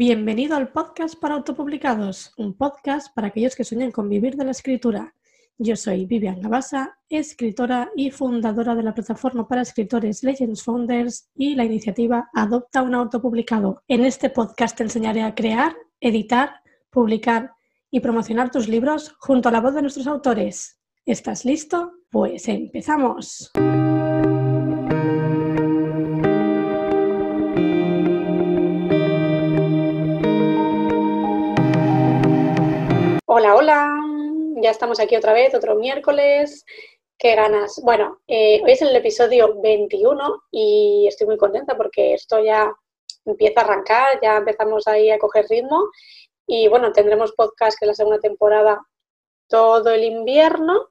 Bienvenido al podcast para autopublicados, un podcast para aquellos que sueñan con vivir de la escritura. Yo soy Vivian Gabasa, escritora y fundadora de la plataforma para escritores Legends Founders y la iniciativa Adopta un autopublicado. En este podcast te enseñaré a crear, editar, publicar y promocionar tus libros junto a la voz de nuestros autores. ¿Estás listo? Pues empezamos. Hola, hola, ya estamos aquí otra vez, otro miércoles. Qué ganas. Bueno, eh, hoy es el episodio 21 y estoy muy contenta porque esto ya empieza a arrancar, ya empezamos ahí a coger ritmo y bueno, tendremos podcast que es la segunda temporada todo el invierno.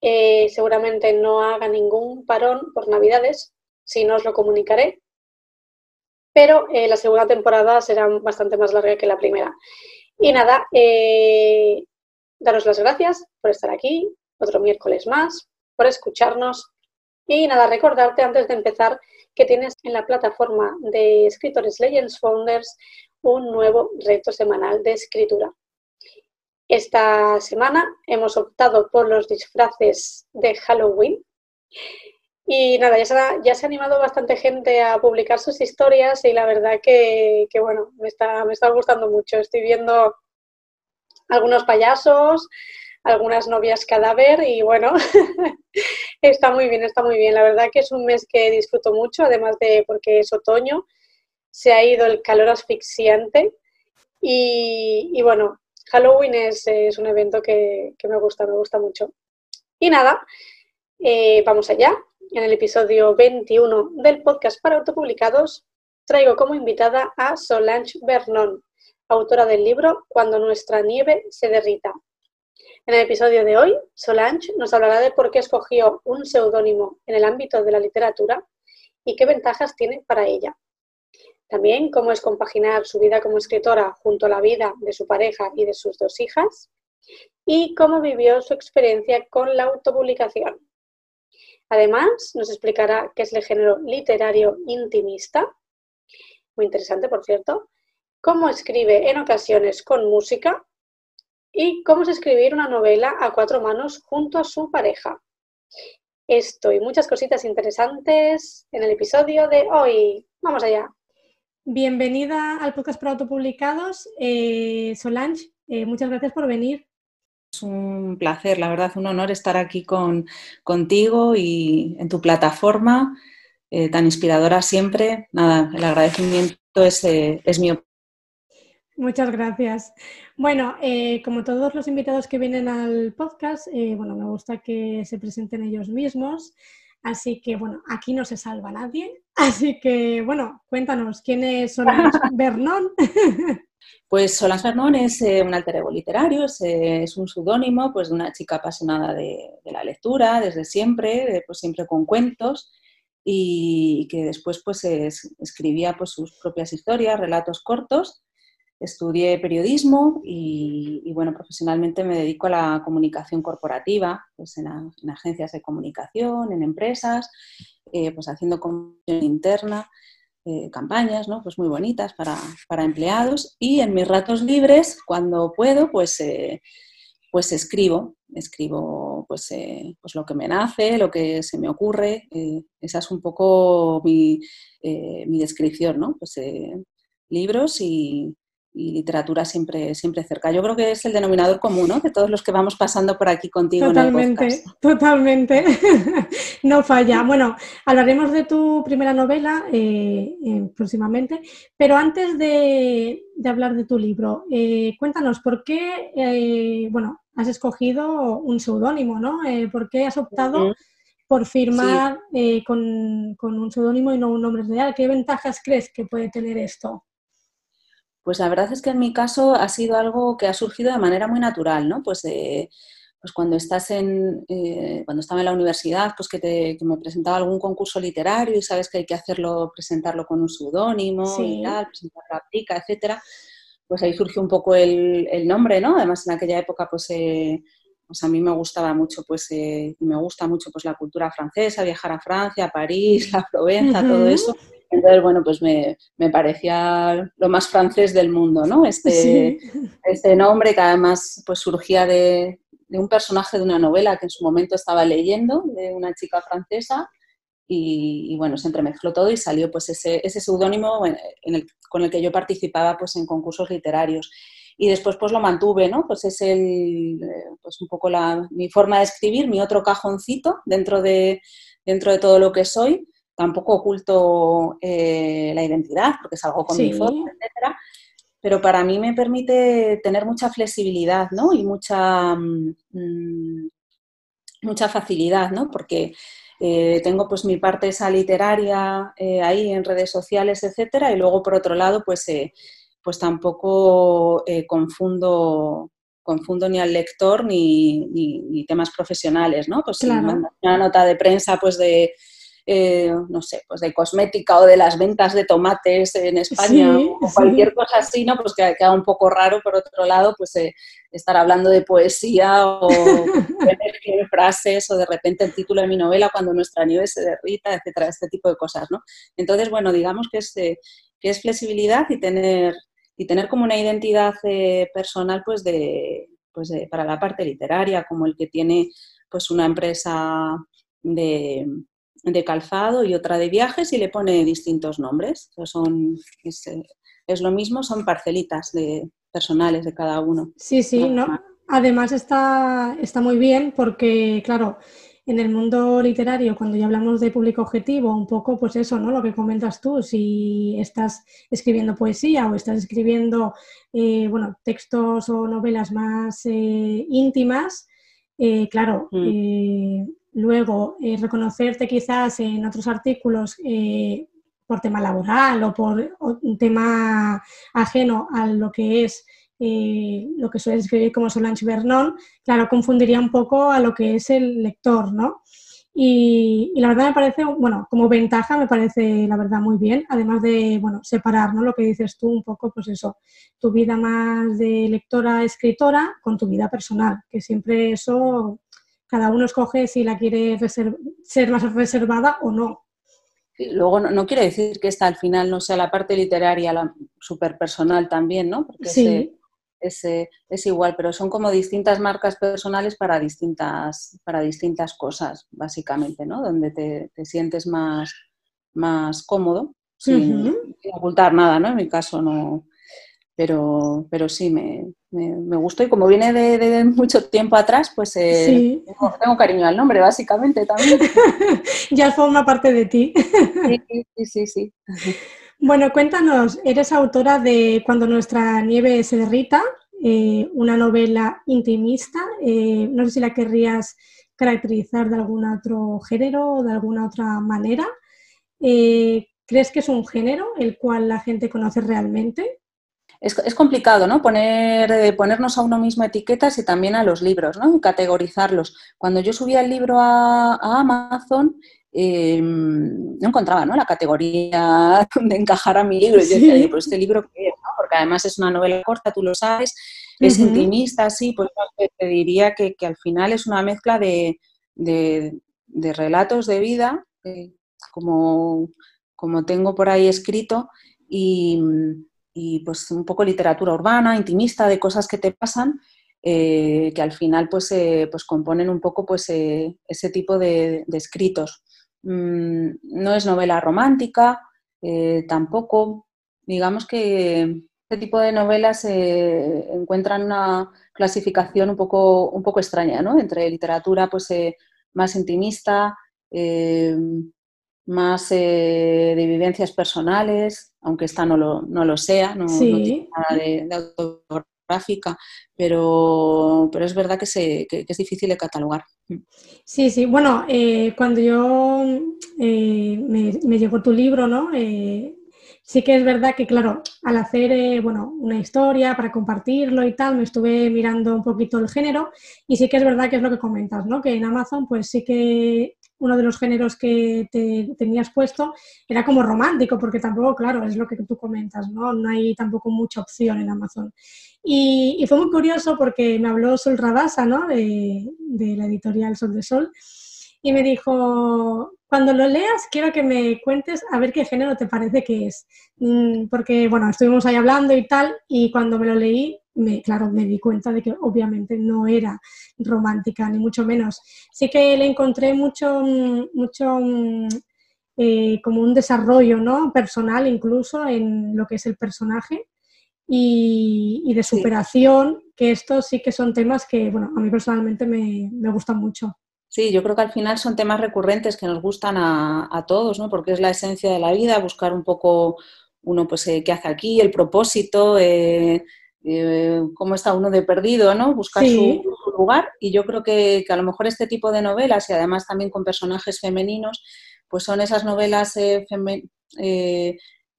Eh, seguramente no haga ningún parón por Navidades, si no os lo comunicaré. Pero eh, la segunda temporada será bastante más larga que la primera. Y nada, eh, daros las gracias por estar aquí, otro miércoles más, por escucharnos. Y nada, recordarte antes de empezar que tienes en la plataforma de escritores Legends Founders un nuevo reto semanal de escritura. Esta semana hemos optado por los disfraces de Halloween. Y nada, ya se, ha, ya se ha animado bastante gente a publicar sus historias y la verdad que, bueno, me está, me está gustando mucho. Estoy viendo algunos payasos, algunas novias cadáver y bueno, está muy bien, está muy bien. La verdad que es un mes que disfruto mucho, además de porque es otoño, se ha ido el calor asfixiante y, bueno, Halloween es, un evento que, me gusta, me gusta mucho. Y nada, eh, vamos allá. En el episodio 21 del podcast para autopublicados traigo como invitada a Solange Vernon, autora del libro Cuando nuestra nieve se derrita. En el episodio de hoy, Solange nos hablará de por qué escogió un seudónimo en el ámbito de la literatura y qué ventajas tiene para ella. También cómo es compaginar su vida como escritora junto a la vida de su pareja y de sus dos hijas y cómo vivió su experiencia con la autopublicación. Además, nos explicará qué es el género literario intimista, muy interesante, por cierto, cómo escribe en ocasiones con música y cómo es escribir una novela a cuatro manos junto a su pareja. Esto y muchas cositas interesantes en el episodio de hoy. Vamos allá. Bienvenida al podcast para autopublicados. Eh, Solange, eh, muchas gracias por venir. Es un placer, la verdad, un honor estar aquí con, contigo y en tu plataforma eh, tan inspiradora siempre. Nada, el agradecimiento es, es mío. Muchas gracias. Bueno, eh, como todos los invitados que vienen al podcast, eh, bueno, me gusta que se presenten ellos mismos. Así que, bueno, aquí no se salva nadie. Así que, bueno, cuéntanos, ¿quién es Solange Vernon? Pues Solange Vernon es eh, un alter ego literario, es, un pseudónimo pues, de una chica apasionada de, la lectura desde siempre, pues siempre con cuentos y que después pues escribía pues, sus propias historias, relatos cortos. Estudié periodismo y, bueno, profesionalmente me dedico a la comunicación corporativa, pues en, agencias de comunicación, en empresas, eh, pues haciendo comunicación interna, eh, campañas, ¿no? Pues muy bonitas para, empleados y en mis ratos libres, cuando puedo, pues, eh, pues escribo, escribo pues, pues lo que me nace, lo que se me ocurre, esa es un poco mi, mi descripción, ¿no? Pues libros y, y literatura siempre, siempre cerca. Yo creo que es el denominador común ¿no? de todos los que vamos pasando por aquí contigo. Totalmente, en el totalmente. no falla. Bueno, hablaremos de tu primera novela eh, eh, próximamente, pero antes de, hablar de tu libro, eh, cuéntanos por qué, bueno, has escogido un seudónimo, ¿no? ¿Por qué has optado por firmar con, con un seudónimo y no un nombre real? ¿Qué ventajas crees que puede tener esto? Pues la verdad es que en mi caso ha sido algo que ha surgido de manera muy natural, ¿no? Pues, pues cuando estás en, eh, cuando estaba en la universidad, pues que, te, me presentaba algún concurso literario y sabes que hay que hacerlo, presentarlo con un seudónimo y tal, presentar la plica, etcétera, pues ahí surgió un poco el, nombre, ¿no? Además en aquella época, pues, eh, pues a mí me gustaba mucho, pues, eh, me gusta mucho pues la cultura francesa, viajar a Francia, a París, la Provenza, todo eso Entonces, bueno, pues me, parecía lo más francés del mundo, ¿no? Este, este nombre que además pues surgía de, un personaje de una novela que en su momento estaba leyendo, de una chica francesa, y, bueno, se entremezcló todo y salió pues ese, ese seudónimo con el que yo participaba pues en concursos literarios. Y después pues lo mantuve, ¿no? Pues es el, pues un poco la, mi forma de escribir, mi otro cajoncito dentro de, dentro de todo lo que soy tampoco oculto eh, la identidad, porque salgo con mi foto, etcétera, pero para mí me permite tener mucha flexibilidad, ¿no? Y mucha, mm, mucha facilidad, ¿no? Porque eh, tengo pues mi parte esa literaria eh, ahí en redes sociales, etcétera, y luego por otro lado, pues, pues tampoco confundo confundo ni al lector ni, temas profesionales, ¿no? Pues una nota de prensa pues de eh, no sé, pues de cosmética o de las ventas de tomates en España o cualquier cosa así, ¿no? Pues que queda un poco raro, por otro lado, pues eh, estar hablando de poesía o de frases o de repente el título de mi novela cuando nuestra nieve se derrita, etcétera, este tipo de cosas, ¿no? Entonces, bueno, digamos que es, eh, que es flexibilidad y tener, y tener como una identidad personal, pues, de, pues para la parte literaria, como el que tiene pues una empresa de, de calzado y otra de viajes y le pone distintos nombres. son, eh, es, lo mismo, son parcelitas de, personales de cada uno. Sí, sí, no. Además está, está muy bien porque, claro, en el mundo literario, cuando ya hablamos de público objetivo, un poco, pues eso, ¿no? Lo que comentas tú, si estás escribiendo poesía o estás escribiendo, eh, bueno, textos o novelas más eh, íntimas, claro, mm. Luego, eh, reconocerte quizás en otros artículos eh, por tema laboral o por un tema ajeno a lo que es eh, lo que suele escribir como Solange Vernon, claro, confundiría un poco a lo que es el lector, ¿no? Y, la verdad me parece, bueno, como ventaja me parece la verdad muy bien, además de, bueno, separar. Lo que dices tú un poco, pues eso, tu vida más de lectora, escritora con tu vida personal, que siempre eso cada uno escoge si la quiere ser más reservada o no. Luego no, quiere decir que esta al final no sea la parte literaria, la super personal también, ¿no? Porque sí. es, igual, pero son como distintas marcas personales para distintas, para distintas cosas, básicamente, ¿no? Donde te, sientes más, más cómodo, sin, ocultar nada, ¿no? En mi caso no, pero, pero sí, me, me, gustó y como viene de, mucho tiempo atrás, pues eh, tengo, cariño al nombre, básicamente también. ya forma parte de ti. sí, sí, sí, Bueno, cuéntanos, eres autora de Cuando nuestra nieve se derrita, eh, una novela intimista. Eh, no sé si la querrías caracterizar de algún otro género o de alguna otra manera. ¿Crees que es un género el cual la gente conoce realmente? Es, complicado, ¿no? Poner, eh, ponernos a uno mismo etiquetas y también a los libros, ¿no? Categorizarlos. Cuando yo subía el libro a, Amazon, em, no encontraba ¿no? la categoría donde encajar a mi libro. Y yo decía, pues este libro qué es, Porque además es una novela corta, tú lo sabes, es intimista, sí, pues te diría que, al final es una mezcla de, relatos de vida, eh, como, como tengo por ahí escrito, y, y pues un poco literatura urbana, intimista, de cosas que te pasan, eh, que al final pues, eh, pues componen un poco pues, eh, ese tipo de, escritos. Mm, no es novela romántica, tampoco. Digamos que este tipo de novelas encuentran una clasificación un poco, un poco extraña, ¿no? Entre literatura pues, más intimista, más de vivencias personales, aunque esta no lo, no lo sea, no, tiene nada de, autográfica, pero, pero es verdad que, se, es difícil de catalogar. Sí, sí, bueno, eh, cuando yo eh, me, llegó tu libro, ¿no? Eh, sí que es verdad que, claro, al hacer bueno, una historia para compartirlo y tal, me estuve mirando un poquito el género y sí que es verdad que es lo que comentas, ¿no? Que en Amazon pues sí que uno de los géneros que te tenías puesto era como romántico, porque tampoco, claro, es lo que tú comentas, ¿no? No hay tampoco mucha opción en Amazon. Y, fue muy curioso porque me habló Sol Rabasa, ¿no? De, la editorial Sol de Sol. Y me dijo, cuando lo leas quiero que me cuentes a ver qué género te parece que es. Mm, porque, bueno, estuvimos ahí hablando y tal, y cuando me lo leí, me, claro, me di cuenta de que obviamente no era romántica, ni mucho menos. Sí que le encontré mucho, mm, mucho mm, eh, como un desarrollo ¿no? personal incluso en lo que es el personaje y, de superación, que estos sí que son temas que, bueno, a mí personalmente me, me, gustan mucho. Sí, yo creo que al final son temas recurrentes que nos gustan a, a todos, ¿no? Porque es la esencia de la vida, buscar un poco uno, pues, eh, qué hace aquí, el propósito, eh, eh, cómo está uno de perdido, ¿no? Buscar su, lugar. Y yo creo que, que, a lo mejor este tipo de novelas, y además también con personajes femeninos, pues son esas novelas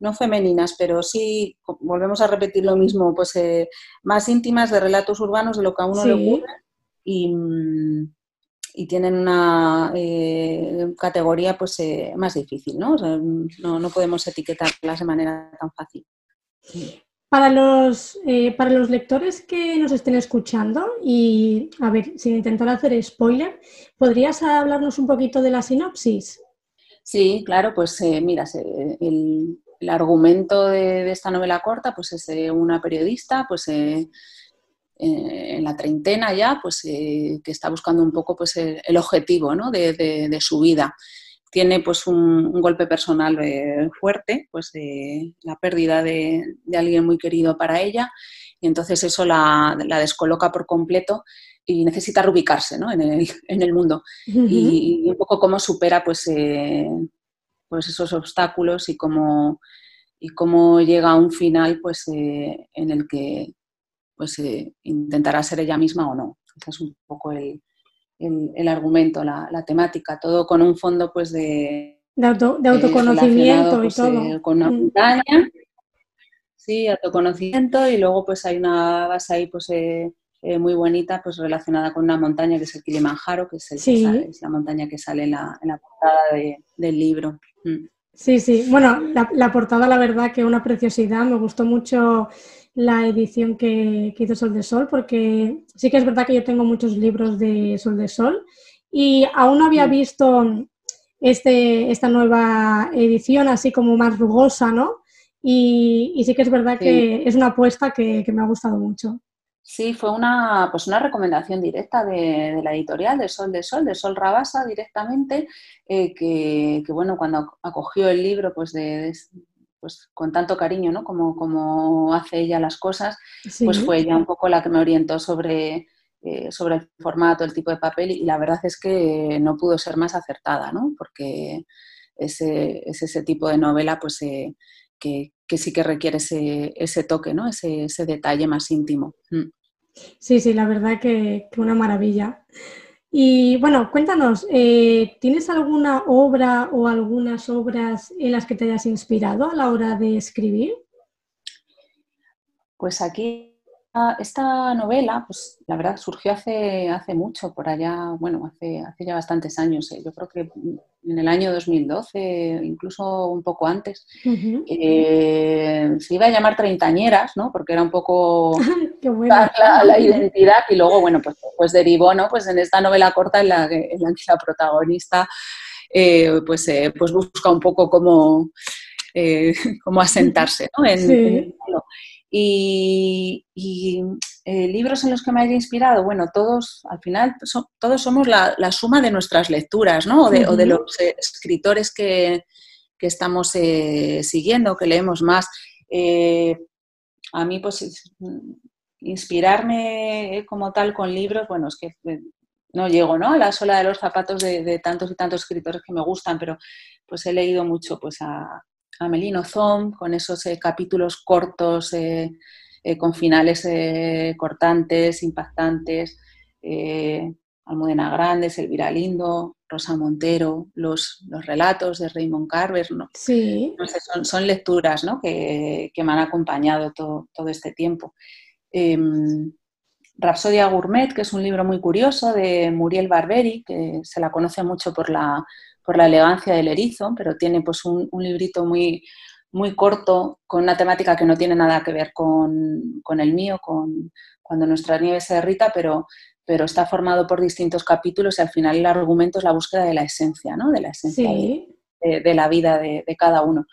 no femeninas, pero sí, volvemos a repetir lo mismo, pues eh, más íntimas de relatos urbanos de lo que a uno le ocurre y, y, tienen una eh, categoría pues eh, más difícil, ¿no? ¿no? ¿no? podemos etiquetarlas de manera tan fácil. Para los, para los lectores que nos estén escuchando y, a ver, sin intentar hacer spoiler, ¿podrías hablarnos un poquito de la sinopsis? Sí, claro, pues mira, el, el argumento de, esta novela corta pues es de una periodista pues eh, eh, en la treintena ya pues eh, que está buscando un poco pues el, objetivo ¿no? de, su vida tiene pues un, golpe personal fuerte pues de la pérdida de, alguien muy querido para ella y entonces eso la, descoloca por completo y necesita reubicarse ¿no? en, el, en, el, mundo y, un poco cómo supera pues pues esos obstáculos y cómo, y cómo llega a un final pues, eh, en el que pues, eh, intentará ser ella misma o no. Ese es un poco el, el, argumento, la, la, temática, todo con un fondo pues, de, de, autoconocimiento y pues, todo. Eh, con una mm. montaña, sí, autoconocimiento y luego pues hay una base ahí pues, muy bonita pues relacionada con una montaña que es el Kilimanjaro, que es, el, es la montaña que sale en la, en la portada del libro. Mm. Sí, sí. Bueno, la, portada, la verdad, que una preciosidad. Me gustó mucho la edición que, hizo Sol de Sol, porque sí que es verdad que yo tengo muchos libros de Sol de Sol y aún no había visto este, esta nueva edición así como más rugosa, ¿no? Y, sí que es verdad que es una apuesta que me ha gustado mucho. Sí, fue una, pues una recomendación directa de, la editorial, de Sol de Sol, de Sol Rabasa directamente, eh, que, bueno, cuando acogió el libro, pues, de, pues con tanto cariño, ¿no? Como, como hace ella las cosas, pues fue ella un poco la que me orientó sobre, eh, sobre el formato, el tipo de papel, y la verdad es que no pudo ser más acertada, ¿no? Porque ese, es ese tipo de novela, pues, eh, que, que, sí que requiere ese, ese toque, ¿no? Ese, ese detalle más íntimo. Mm. Sí, sí, la verdad que, una maravilla. Y bueno, cuéntanos, eh, ¿tienes alguna obra o algunas obras en las que te hayas inspirado a la hora de escribir? Pues aquí esta novela, pues la verdad surgió hace, hace mucho, por allá, bueno, hace, hace ya bastantes años, eh. yo creo que en el año 2012, incluso un poco antes. Eh, se iba a llamar Treintañeras, ¿no? Porque era un poco la, identidad y luego, bueno, pues, pues derivó, ¿no? Pues en esta novela corta en la que, la, protagonista eh, pues, pues busca un poco cómo, cómo asentarse, ¿no? En, y, eh, libros en los que me haya inspirado, bueno, todos, al final, todos somos la, suma de nuestras lecturas, ¿no? O de, los eh, escritores que, estamos eh, siguiendo, que leemos más. a mí, pues, inspirarme como tal con libros, bueno, es que no llego, ¿no? A la sola de los zapatos de, de tantos y tantos escritores que me gustan, pero pues he leído mucho, pues, a a Melino Zom, con esos eh, capítulos cortos, eh, eh, con finales cortantes, impactantes, Almudena Grandes, Elvira Lindo, Rosa Montero, los, los relatos de Raymond Carver, ¿no? Sí. son, lecturas que, me han acompañado todo, todo este tiempo. Em, Rapsodia Gourmet, que es un libro muy curioso de Muriel Barberi, que se la conoce mucho por la por la elegancia del erizo, pero tiene pues un, librito muy, muy corto con una temática que no tiene nada que ver con, el mío, con cuando nuestra nieve se derrita, pero, pero está formado por distintos capítulos y al final el argumento es la búsqueda de la esencia, ¿no? De la esencia de, la vida de, cada uno.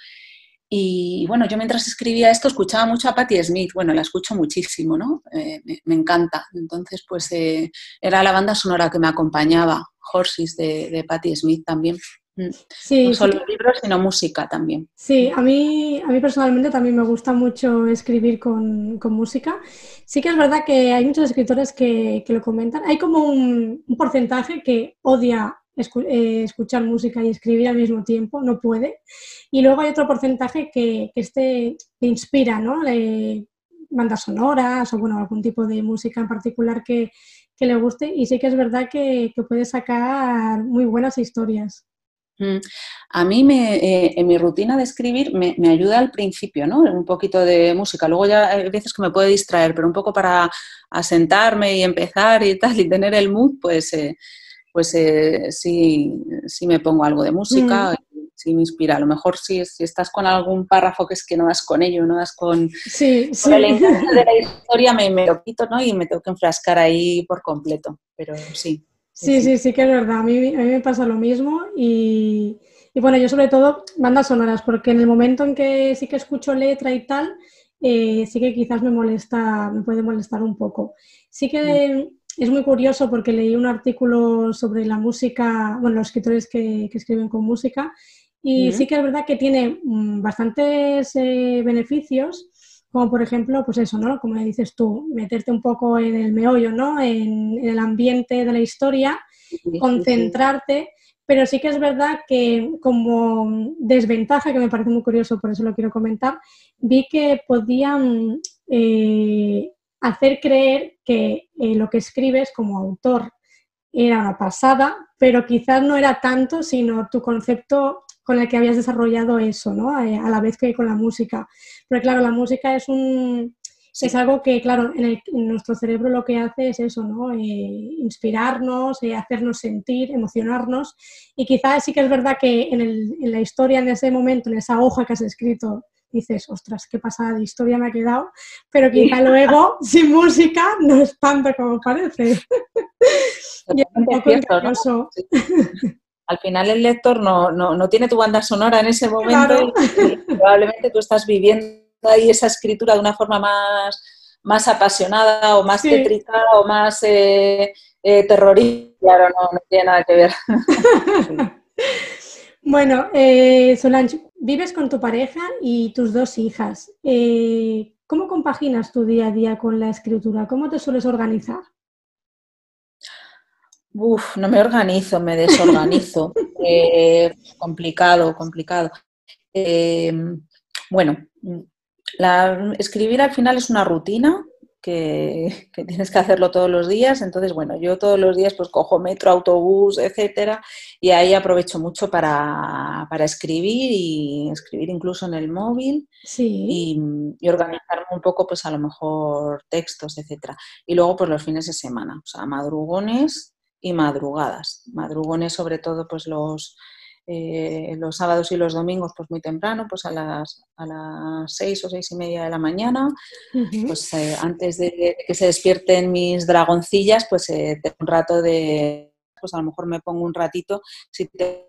Y bueno, yo mientras escribía esto escuchaba mucho a Patti Smith, bueno, la escucho muchísimo, ¿no? Eh, me, encanta. Entonces, pues eh, era la banda sonora que me acompañaba, Horses de, de Patti Smith también. Mm. Sí, no solo libros, sino música también. Sí, a mí, a mí personalmente también me gusta mucho escribir con, música. Sí que es verdad que hay muchos escritores que, lo comentan. Hay como un, porcentaje que odia escuchar música y escribir al mismo tiempo, no puede. Y luego hay otro porcentaje que, que este le inspira, ¿no? bandas sonoras o bueno, algún tipo de música en particular que, le guste. Y sí que es verdad que, que puede sacar muy buenas historias. Mm. A mí me, eh, en mi rutina de escribir me, ayuda al principio, ¿no? Un poquito de música. Luego ya hay veces que me puede distraer, pero un poco para asentarme y empezar y tal y tener el mood, pues, eh, pues eh, sí, sí me pongo algo de música. Mm. Sí me inspira. A lo mejor si, si estás con algún párrafo que es que no das con ello, no das con, sí, el encanto de la historia, me, me lo quito, ¿no? Y me tengo que enfrascar ahí por completo. Pero sí. Sí, sí, sí que es verdad. A mí, a mí me pasa lo mismo y, bueno, yo sobre todo bandas sonoras, porque en el momento en que sí que escucho letra y tal, eh, sí que quizás me molesta, me puede molestar un poco. Sí que es muy curioso porque leí un artículo sobre la música, bueno, los escritores que, escriben con música, y sí que es verdad que tiene mm, bastantes eh, beneficios como por ejemplo, pues eso, ¿no? Como dices tú, meterte un poco en el meollo, ¿no? En, el ambiente de la historia, concentrarte, pero sí que es verdad que como desventaja, que me parece muy curioso, por eso lo quiero comentar, vi que podían eh, hacer creer que eh, lo que escribes como autor era una pasada, pero quizás no era tanto, sino tu concepto con el que habías desarrollado eso, ¿no? Eh, a la vez que con la música. Pero claro, la música es un... Es algo que, claro, en, nuestro cerebro lo que hace es eso, ¿no? Eh, inspirarnos, eh, hacernos sentir, emocionarnos. Y quizás sí que es verdad que en, la historia, en ese momento, en esa hoja que has escrito, dices, ostras, qué pasada de historia me ha quedado, pero quizá luego, sin música, no es tanto como parece. y es un poco al final el lector no, tiene tu banda sonora en ese momento y, probablemente tú estás viviendo ahí esa escritura de una forma más, más apasionada o más tétrica o más eh, eh, terrorista. Claro, no, tiene nada que ver. bueno, eh, Solange, vives con tu pareja y tus dos hijas. Eh, ¿Cómo compaginas tu día a día con la escritura? ¿Cómo te sueles organizar? Uf, no me organizo, me desorganizo. Eh, complicado, complicado. Eh, bueno, escribir al final es una rutina que, tienes que hacerlo todos los días. Entonces, bueno, yo todos los días pues cojo metro, autobús, etcétera, y ahí aprovecho mucho para, escribir y escribir incluso en el móvil y, y, organizarme un poco, pues a lo mejor textos, etcétera. Y luego, pues los fines de semana, o sea, madrugones y madrugadas. Madrugones sobre todo pues los, eh, los sábados y los domingos pues muy temprano, pues a las, a las seis o seis y media de la mañana, pues eh, antes de que se despierten mis dragoncillas, pues eh, tengo un rato de, pues a lo mejor me pongo un ratito, si te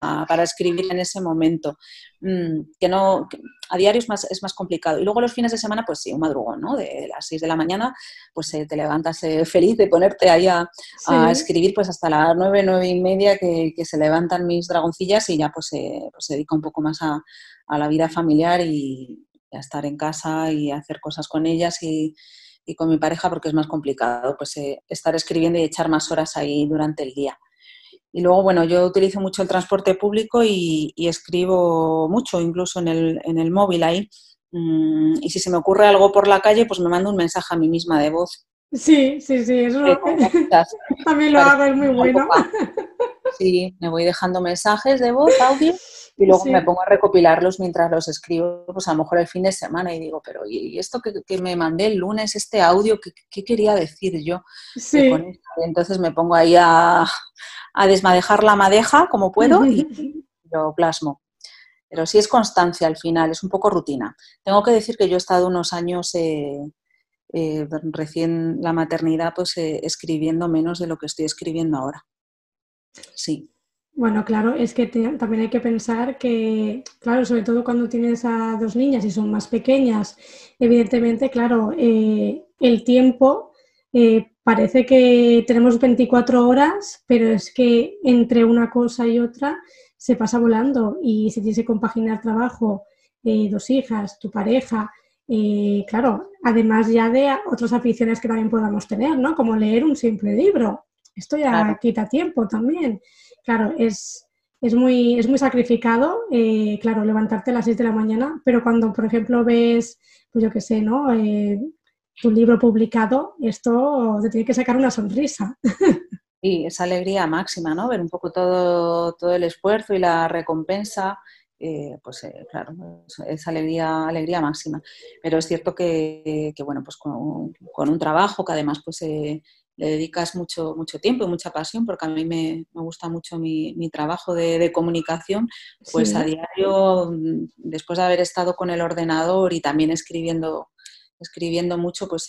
para escribir en ese momento. Mm, que no, a diario es más, es más complicado. Y luego los fines de semana, pues sí, un madrugón, ¿no? De las 6 de la mañana, pues eh, te levantas eh, feliz de ponerte ahí a, escribir pues hasta las 9, 9 y media que, se levantan mis dragoncillas y ya pues, pues se dedica un poco más a, la vida familiar y, a estar en casa y hacer cosas con ellas y, con mi pareja porque es más complicado pues eh, estar escribiendo y echar más horas ahí durante el día. Y luego, bueno, yo utilizo mucho el transporte público y, escribo mucho, incluso en el, en el móvil ahí. Mm, y si se me ocurre algo por la calle, pues me mando un mensaje a mí misma de voz. Sí, sí, sí, eso también lo hago, es muy bueno. Sí, me voy dejando mensajes de voz, audio, y luego me pongo a recopilarlos mientras los escribo, pues a lo mejor el fin de semana, y digo, pero ¿y esto que, me mandé el lunes, este audio, qué, quería decir yo? Sí. Entonces me pongo ahí a, a desmadejar la madeja como puedo y lo plasmo. Pero sí es constancia al final, es un poco rutina. Tengo que decir que yo he estado unos años eh, eh, recién la maternidad, pues eh, escribiendo menos de lo que estoy escribiendo ahora. Sí. Bueno, claro, es que también hay que pensar que, claro, sobre todo cuando tienes a dos niñas y son más pequeñas, evidentemente, claro, eh, el tiempo parece que tenemos 24 horas, pero es que entre una cosa y otra se pasa volando y se tiene que compaginar trabajo, dos hijas, tu pareja, y claro, además ya de otras aficiones que también podamos tener, ¿no? Como leer un simple libro. Esto ya quita tiempo también. Claro, es, es, muy, es muy sacrificado, eh, claro, levantarte a las 6 de la mañana, pero cuando, por ejemplo, ves, pues yo qué sé, ¿no? Eh, tu libro publicado, esto te tiene que sacar una sonrisa. Y esa alegría máxima, ¿no? Ver un poco todo, todo el esfuerzo y la recompensa eh, pues eh, claro, es alegría, alegría máxima. Pero es cierto que, bueno, pues con, un trabajo que además pues eh, le dedicas mucho, mucho tiempo y mucha pasión, porque a mí me, gusta mucho mi, trabajo de, comunicación, pues a diario, mm, después de haber estado con el ordenador y también escribiendo, escribiendo mucho, pues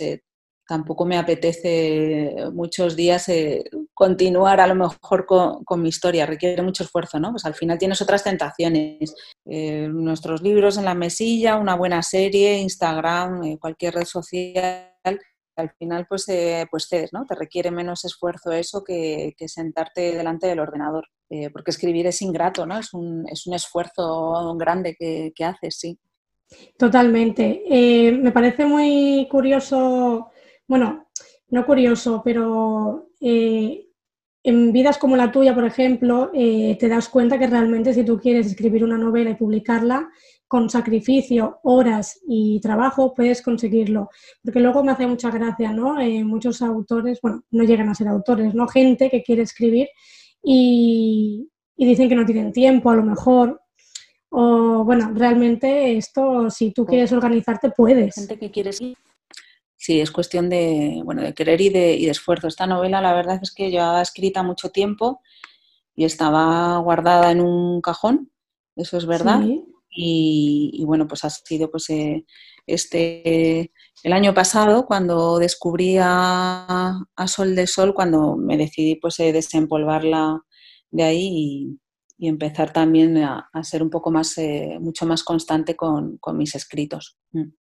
tampoco me apetece muchos días eh, continuar a lo mejor con, mi historia, requiere mucho esfuerzo, ¿no? Pues al final tienes otras tentaciones, eh, nuestros libros en la mesilla, una buena serie, Instagram, eh, cualquier red social, al final pues, pues cedes, ¿no? Te requiere menos esfuerzo eso que, sentarte delante del ordenador, porque escribir es ingrato, ¿no? Es un, es un esfuerzo grande que, que haces, sí. Totalmente. me parece muy curioso bueno, no curioso, pero eh, en vidas como la tuya, por ejemplo, eh, te das cuenta que realmente si tú quieres escribir una novela y publicarla, con sacrificio, horas y trabajo puedes conseguirlo. Porque luego me hace mucha gracia, ¿no? Eh, muchos autores, bueno, no llegan a ser autores, ¿no? Gente que quiere escribir y, dicen que no tienen tiempo, a lo mejor. O bueno, realmente esto, si tú quieres organizarte, puedes. Gente que quiere sí, es cuestión de, bueno, de querer y de, esfuerzo. Esta novela, la verdad es que ya escrita mucho tiempo y estaba guardada en un cajón, eso es verdad. Y, bueno, pues ha sido pues eh, este el año pasado cuando descubrí a, Sol de Sol, cuando me decidí pues eh, desempolvarla de ahí y, empezar también a, ser un poco más, eh, mucho más constante con, mis escritos. Mm.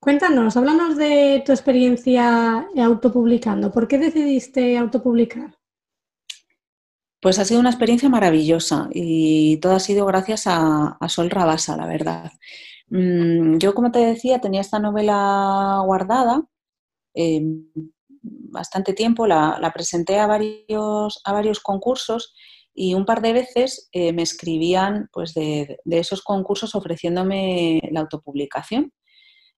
Cuéntanos, háblanos de tu experiencia autopublicando. ¿Por qué decidiste autopublicar? Pues ha sido una experiencia maravillosa y todo ha sido gracias a, Sol Rabasa, la verdad. Mm, yo, como te decía, tenía esta novela guardada em, bastante tiempo, la, presenté a varios, a varios concursos y un par de veces eh, me escribían pues, de, esos concursos ofreciéndome la autopublicación.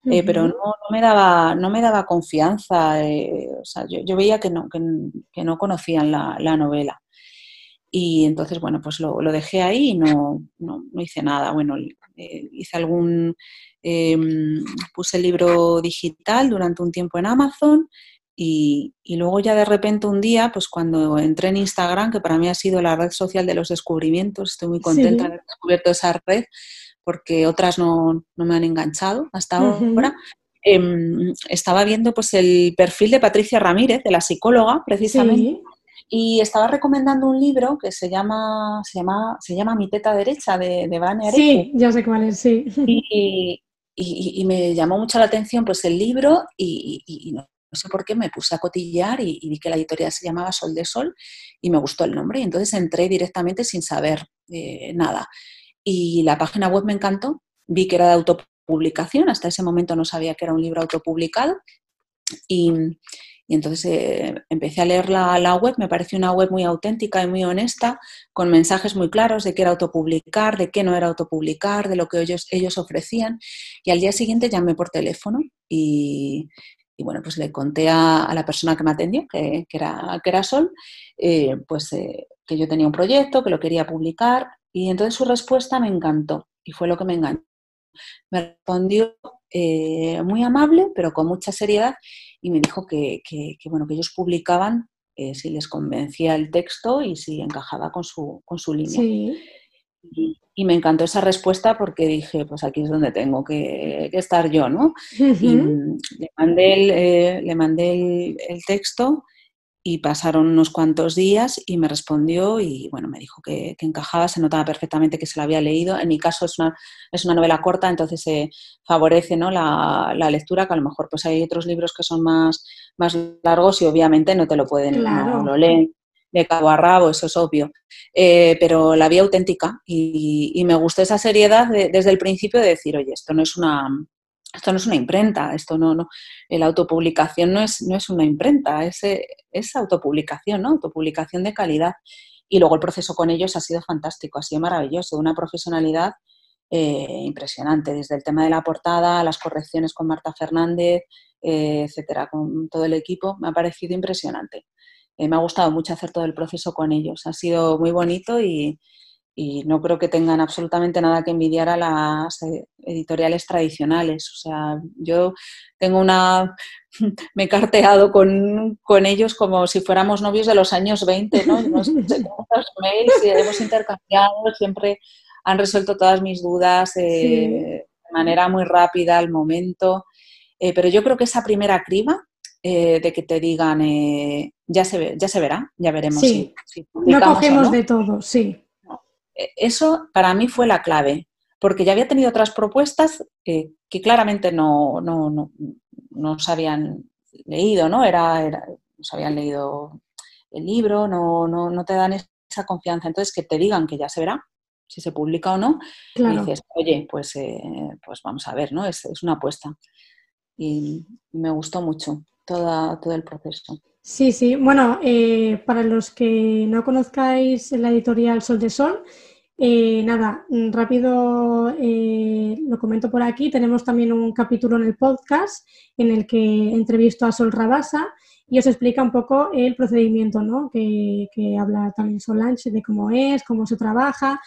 Eh, pero no, me daba, no me daba confianza, eh, yo, veía que no, que, no conocían la, novela. Y entonces, bueno, pues lo, dejé ahí y no, hice nada. Bueno, hice algún, em, puse el libro digital durante un tiempo en Amazon y, luego ya de repente un día, pues cuando entré en Instagram, que para mí ha sido la red social de los descubrimientos, estoy muy contenta de haber descubierto esa red, porque otras no, me han enganchado hasta ahora. Em, estaba viendo pues el perfil de Patricia Ramírez, de la psicóloga, precisamente, y estaba recomendando un libro que se llama, se llama, se llama Mi teta derecha, de, de Vane Sí, ya sé cuál es, sí. Y, me llamó mucho la atención pues el libro y, no, sé por qué me puse a cotillear y, vi que la editorial se llamaba Sol de Sol y me gustó el nombre y entonces entré directamente sin saber eh, nada y la página web me encantó. Vi que era de autopublicación, hasta ese momento no sabía que era un libro autopublicado. Y, entonces eh, empecé a leer la, la, web, me pareció una web muy auténtica y muy honesta, con mensajes muy claros de qué era autopublicar, de qué no era autopublicar, de lo que ellos, ellos ofrecían. Y al día siguiente llamé por teléfono y, bueno, pues le conté a, la persona que me atendió, que, era, que era Sol, eh, pues eh, que yo tenía un proyecto, que lo quería publicar y entonces su respuesta me encantó y fue lo que me enganchó. Me respondió eh, muy amable, pero con mucha seriedad, y me dijo que, bueno, que ellos publicaban eh, si les convencía el texto y si encajaba con su, con su línea. Y, me encantó esa respuesta porque dije, pues aquí es donde tengo que, estar yo, ¿no? Y le mandé el, eh, le mandé el, texto y pasaron unos cuantos días y me respondió y bueno, me dijo que, encajaba, se notaba perfectamente que se la había leído. En mi caso es una, es una novela corta, entonces se favorece ¿no? la, la, lectura, que a lo mejor pues hay otros libros que son más, más largos y obviamente no te lo pueden, no lo leen de cabo a rabo, eso es obvio, eh, pero la vía auténtica y, me gustó esa seriedad desde el principio de decir, oye, esto no es una, esto no es una imprenta, esto no, no, la autopublicación no es, no es una imprenta, es, es autopublicación, ¿no? Autopublicación de calidad. Y luego el proceso con ellos ha sido fantástico, ha sido maravilloso, una profesionalidad eh, impresionante, desde el tema de la portada, las correcciones con Marta Fernández, eh, etcétera, con todo el equipo, me ha parecido impresionante. Eh, me ha gustado mucho hacer todo el proceso con ellos. Ha sido muy bonito y, no creo que tengan absolutamente nada que envidiar a las eh, editoriales tradicionales. O sea, yo tengo una... me he carteado con, ellos como si fuéramos novios de los años 20, ¿no? Nos, mails y hemos intercambiado, siempre han resuelto todas mis dudas eh, de manera muy rápida al momento. pero yo creo que esa primera criba eh, de que te digan, eh, ya, se ya se verá, ya veremos. Sí, no cogemos de todo, sí. E, eso para mí fue la clave, porque ya había tenido otras propuestas que claramente no, no, no, no, se habían leído, ¿no? Era, era, no se habían leído el libro, no, no, no te dan esa confianza. Entonces, que te digan que ya se verá, si se publica o no, y dices, oye, pues, eh, pues vamos a ver, ¿no? Es, es una apuesta. Y me gustó mucho todo el proceso. Sí, sí. Bueno, eh, para los que no conozcáis la editorial Sol de Sol, eh, nada, rápido eh, lo comento por aquí. Tenemos también un capítulo en el podcast en el que entrevisto a Sol Rabasa y os explica un poco el procedimiento, ¿no? Que, habla también Solange de cómo es, cómo se trabaja.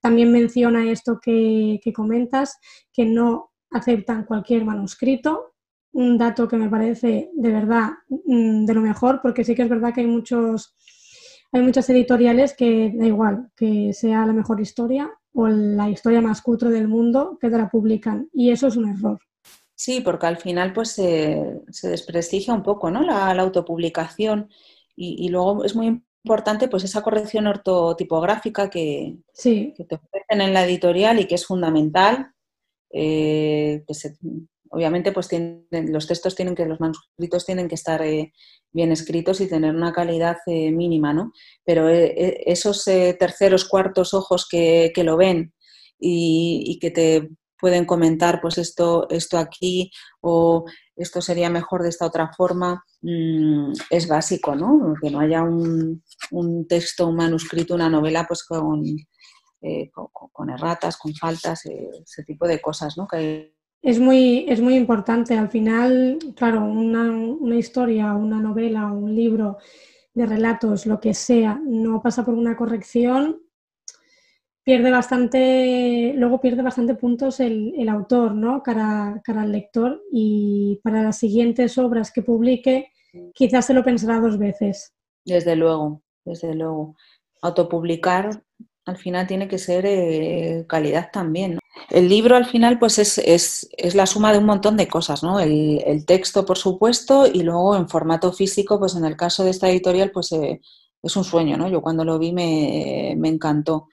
también menciona esto que comentas, que no aceptan cualquier manuscrito, un dato que me parece de verdad mm, de lo mejor, porque sí que es verdad que hay muchos, hay muchas editoriales que da igual que sea la mejor historia o la historia más cutre del mundo que te la publican. Y eso es un error. Sí, porque al final pues se, desprestigia un poco ¿no? la, autopublicación y, luego es muy importante pues esa corrección ortotipográfica que, sí. que te ofrecen en la editorial y que es fundamental. Eh, que se, obviamente pues tienen, los textos tienen que, los manuscritos tienen que estar eh, bien escritos y tener una calidad eh, mínima, ¿no? Pero eh, esos terceros, cuartos ojos que, lo ven y, que te pueden comentar, pues esto, esto aquí o esto sería mejor de esta otra forma, mm, es básico, ¿no? Que no haya un, texto, un manuscrito, una novela, pues con, con, erratas, con faltas, ese tipo de cosas, ¿no? Que es muy, es muy importante. Al final, claro, una, una historia, una novela, un libro de relatos, lo que sea, no pasa por una corrección, pierde bastante, luego pierde bastante puntos el, el autor, ¿no? Cara, cara, al lector y para las siguientes obras que publique, quizás se lo pensará dos veces. Desde luego, desde luego. Autopublicar al final tiene que ser eh, calidad también. El libro al final pues es, es, es, la suma de un montón de cosas, ¿no? El, texto, por supuesto, y luego en formato físico, pues en el caso de esta editorial, pues eh, es un sueño, ¿no? Yo cuando lo vi me, me encantó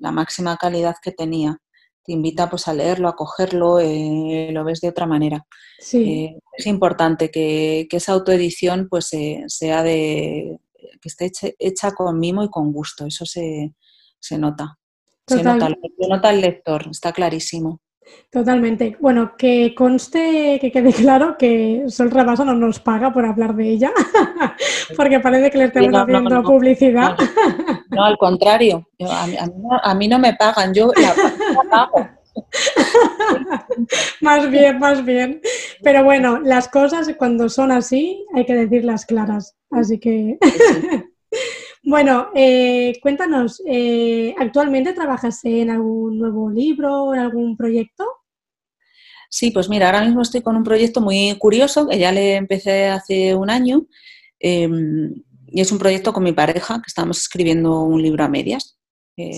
la máxima calidad que tenía. Te invita pues a leerlo, a cogerlo, eh, lo ves de otra manera. Sí. es importante que, que, esa autoedición pues sea de que esté hecha con mimo y con gusto. Eso se, se nota. Se nota, nota el lector, está clarísimo. Totalmente. Bueno, que conste, que quede claro que Sol Rabasa no nos paga por hablar de ella, porque parece que le estamos haciendo publicidad. No, al contrario, a, mí, no me pagan, yo la, pago. más bien, más bien. Pero bueno, las cosas cuando son así hay que decirlas claras. Así que... Bueno, eh, cuéntanos, eh, ¿actualmente trabajas en algún nuevo libro o en algún proyecto? Sí, pues mira, ahora mismo estoy con un proyecto muy curioso que ya le empecé hace un año em, y es un proyecto con mi pareja que estamos escribiendo un libro a medias.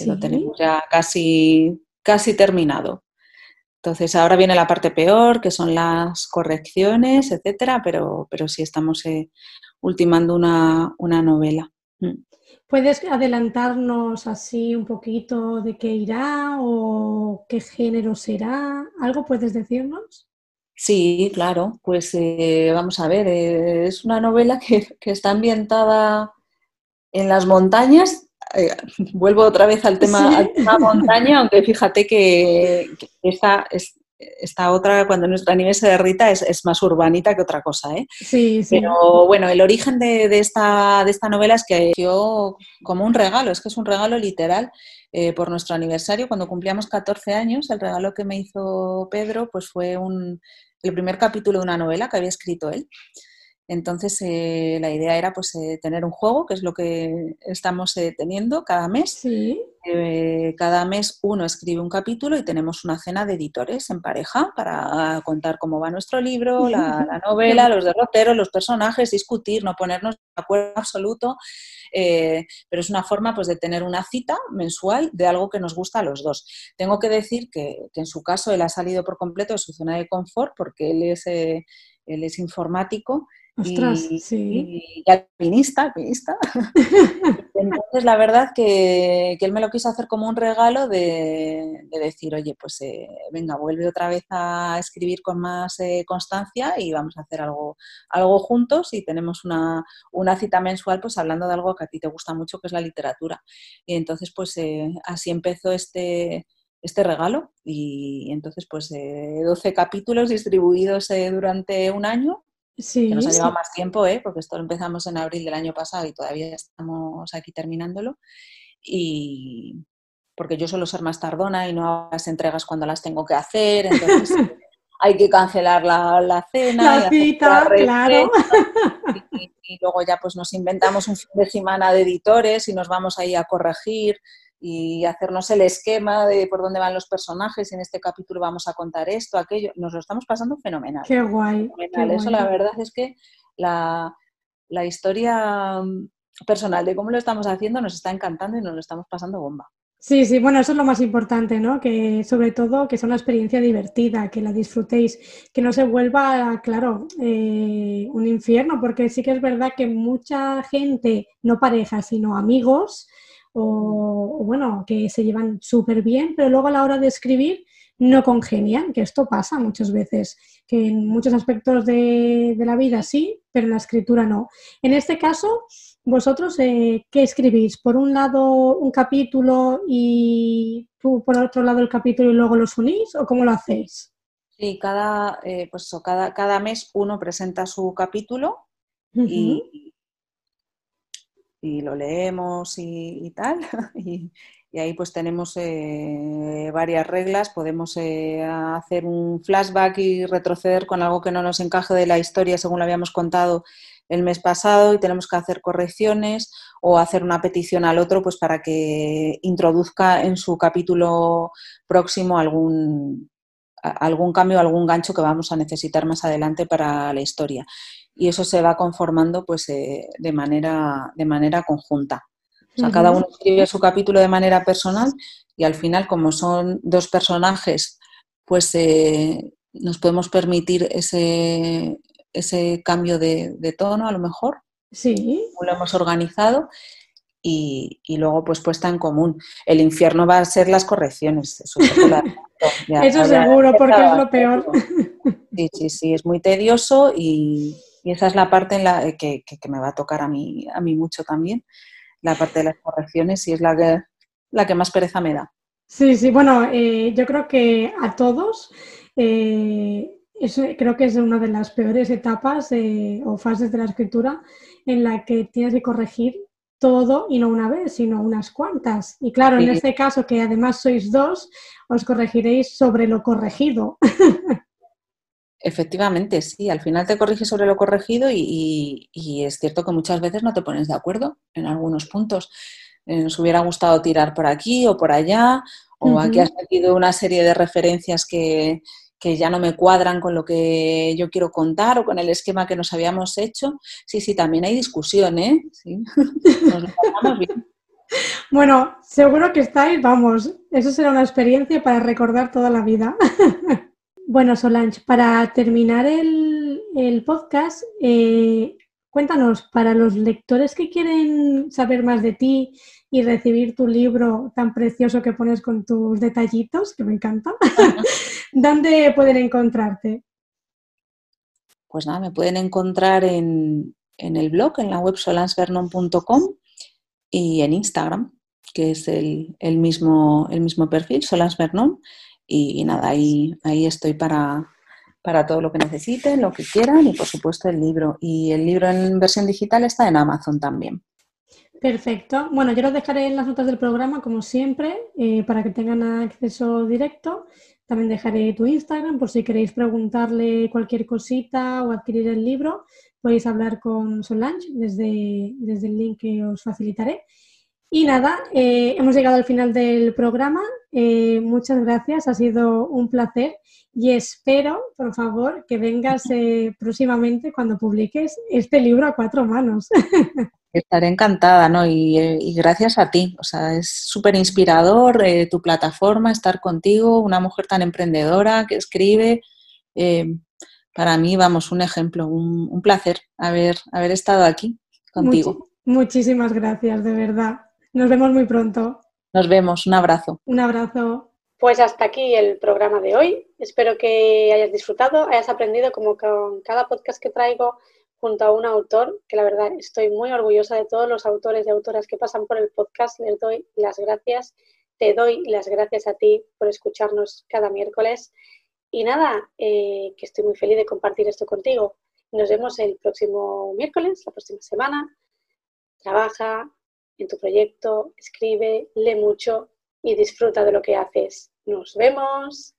Lo tenemos ya casi, casi terminado. Entonces, ahora viene la parte peor, que son las correcciones, etcétera, pero, pero sí estamos eh, ultimando una, novela. Mm. ¿Puedes adelantarnos así un poquito de qué irá o qué género será? ¿Algo puedes decirnos? Sí, claro, pues eh, vamos a ver, eh, es una novela que, está ambientada en las montañas. Eh, vuelvo otra vez al tema, montaña, aunque fíjate que, esta, esta, otra, cuando nuestra nieve se derrita, es, más urbanita que otra cosa. ¿eh? Sí, sí. Pero bueno, el origen de, esta, de esta novela es que yo como un regalo, es que es un regalo literal. por nuestro aniversario, cuando cumplíamos 14 años, el regalo que me hizo Pedro pues fue un, el primer capítulo de una novela que había escrito él. Entonces, eh, la idea era pues, eh, tener un juego, que es lo que estamos eh, teniendo cada mes. cada mes uno escribe un capítulo y tenemos una cena de editores en pareja para contar cómo va nuestro libro, la, la novela, los derroteros, los personajes, discutir, no ponernos de acuerdo absoluto. pero es una forma pues, de tener una cita mensual de algo que nos gusta a los dos. Tengo que decir que, que en su caso él ha salido por completo de su zona de confort porque él es, él es informático Ostras, y, sí. y, alpinista, alpinista. Entonces, la verdad que, él me lo quiso hacer como un regalo de, decir, oye, pues eh, venga, vuelve otra vez a escribir con más eh, constancia y vamos a hacer algo, algo juntos y tenemos una, cita mensual pues hablando de algo que a ti te gusta mucho, que es la literatura. Y entonces, pues eh, así empezó este, este regalo y entonces pues 12 capítulos distribuidos durante un año Sí, que nos ha llevado más tiempo, ¿eh? porque esto lo empezamos en abril del año pasado y todavía estamos aquí terminándolo. Y porque yo suelo ser más tardona y no hago las entregas cuando las tengo que hacer, entonces hay que cancelar la, cena. La cita, claro. Y, y, luego ya pues nos inventamos un fin de semana de editores y nos vamos ahí a corregir y hacernos el esquema de por dónde van los personajes. En este capítulo vamos a contar esto, aquello. Nos lo estamos pasando fenomenal. Qué guay. Eso la verdad es que la, la historia mm, personal de cómo lo estamos haciendo nos está encantando y nos lo estamos pasando bomba. Sí, sí, bueno, eso es lo más importante, ¿no? Que sobre todo que sea una experiencia divertida, que la disfrutéis, que no se vuelva, claro, eh, un infierno, porque sí que es verdad que mucha gente, no pareja, sino amigos, o, bueno, que se llevan súper bien, pero luego a la hora de escribir no congenian, que esto pasa muchas veces, que en muchos aspectos de, la vida sí, pero en la escritura no. En este caso, vosotros, eh, ¿qué escribís? ¿Por un lado un capítulo y tú por otro lado el capítulo y luego los unís o cómo lo hacéis? Sí, cada, eh, pues cada, cada mes uno presenta su capítulo y, y lo leemos y, tal. Y, ahí pues tenemos eh, varias reglas, podemos eh, hacer un flashback y retroceder con algo que no nos encaje de la historia según lo habíamos contado el mes pasado y tenemos que hacer correcciones o hacer una petición al otro pues para que introduzca en su capítulo próximo algún, algún cambio, algún gancho que vamos a necesitar más adelante para la historia y eso se va conformando pues eh, de, manera, de manera conjunta. O sea, cada uno escribe su capítulo de manera personal y al final, como son dos personajes, pues eh, nos podemos permitir ese, ese cambio de, tono a lo mejor. Sí. Lo hemos organizado y, luego pues puesta en común. El infierno va a ser las correcciones. Eso, eso seguro, porque es lo peor. Sí, sí, sí, es muy tedioso y, y esa es la parte en la que, me va a tocar a mí, a mí mucho también, la parte de las correcciones y es la que, la que más pereza me da. Sí, sí, bueno, eh, yo creo que a todos, eh, creo que es una de las peores etapas eh, o fases de la escritura en la que tienes que corregir todo y no una vez, sino unas cuantas. Y claro, en este caso, que además sois dos, os corregiréis sobre lo corregido. Efectivamente, sí. Al final te corriges sobre lo corregido y, es cierto que muchas veces no te pones de acuerdo en algunos puntos. Eh, nos hubiera gustado tirar por aquí o por allá, o aquí has metido una serie de referencias que, ya no me cuadran con lo que yo quiero contar o con el esquema que nos habíamos hecho. Sí, sí, también hay discusión, ¿eh? Sí. Nos lo bien. Bueno, seguro que estáis, vamos, eso será una experiencia para recordar toda la vida. bueno, Solange, para terminar el, podcast, eh, cuéntanos, para los lectores que quieren saber más de ti y recibir tu libro tan precioso que pones con tus detallitos, que me encanta, ¿dónde pueden encontrarte? Pues nada, me pueden encontrar en, el blog, en la web solansvernon.com y en Instagram, que es el, mismo, el mismo perfil, Solans Y, nada, ahí, ahí estoy para, para todo lo que necesiten, lo que quieran y por supuesto el libro. Y el libro en versión digital está en Amazon también. Perfecto. Bueno, yo los dejaré en las notas del programa, como siempre, eh, para que tengan acceso directo. También dejaré tu Instagram por si queréis preguntarle cualquier cosita o adquirir el libro. Podéis hablar con Solange desde, desde el link que os facilitaré. Y nada, eh, hemos llegado al final del programa. Eh, muchas gracias, ha sido un placer y espero, por favor, que vengas próximamente cuando publiques este libro a cuatro manos. Estaré encantada, ¿no? Y, gracias a ti. O sea, es súper inspirador eh, tu plataforma, estar contigo, una mujer tan emprendedora que escribe. Eh, para mí, vamos, un ejemplo, un, placer haber, haber estado aquí contigo. muchísimas gracias, de verdad. Nos vemos muy pronto. Nos vemos, un abrazo. Un abrazo. Pues hasta aquí el programa de hoy. Espero que hayas disfrutado, hayas aprendido como con cada podcast que traigo junto a un autor, que la verdad estoy muy orgullosa de todos los autores y autoras que pasan por el podcast. Les doy las gracias. Te doy las gracias a ti por escucharnos cada miércoles. Y nada, eh, que estoy muy feliz de compartir esto contigo. Nos vemos el próximo miércoles, la próxima semana. Trabaja en tu proyecto, escribe, lee mucho y disfruta de lo que haces. Nos vemos.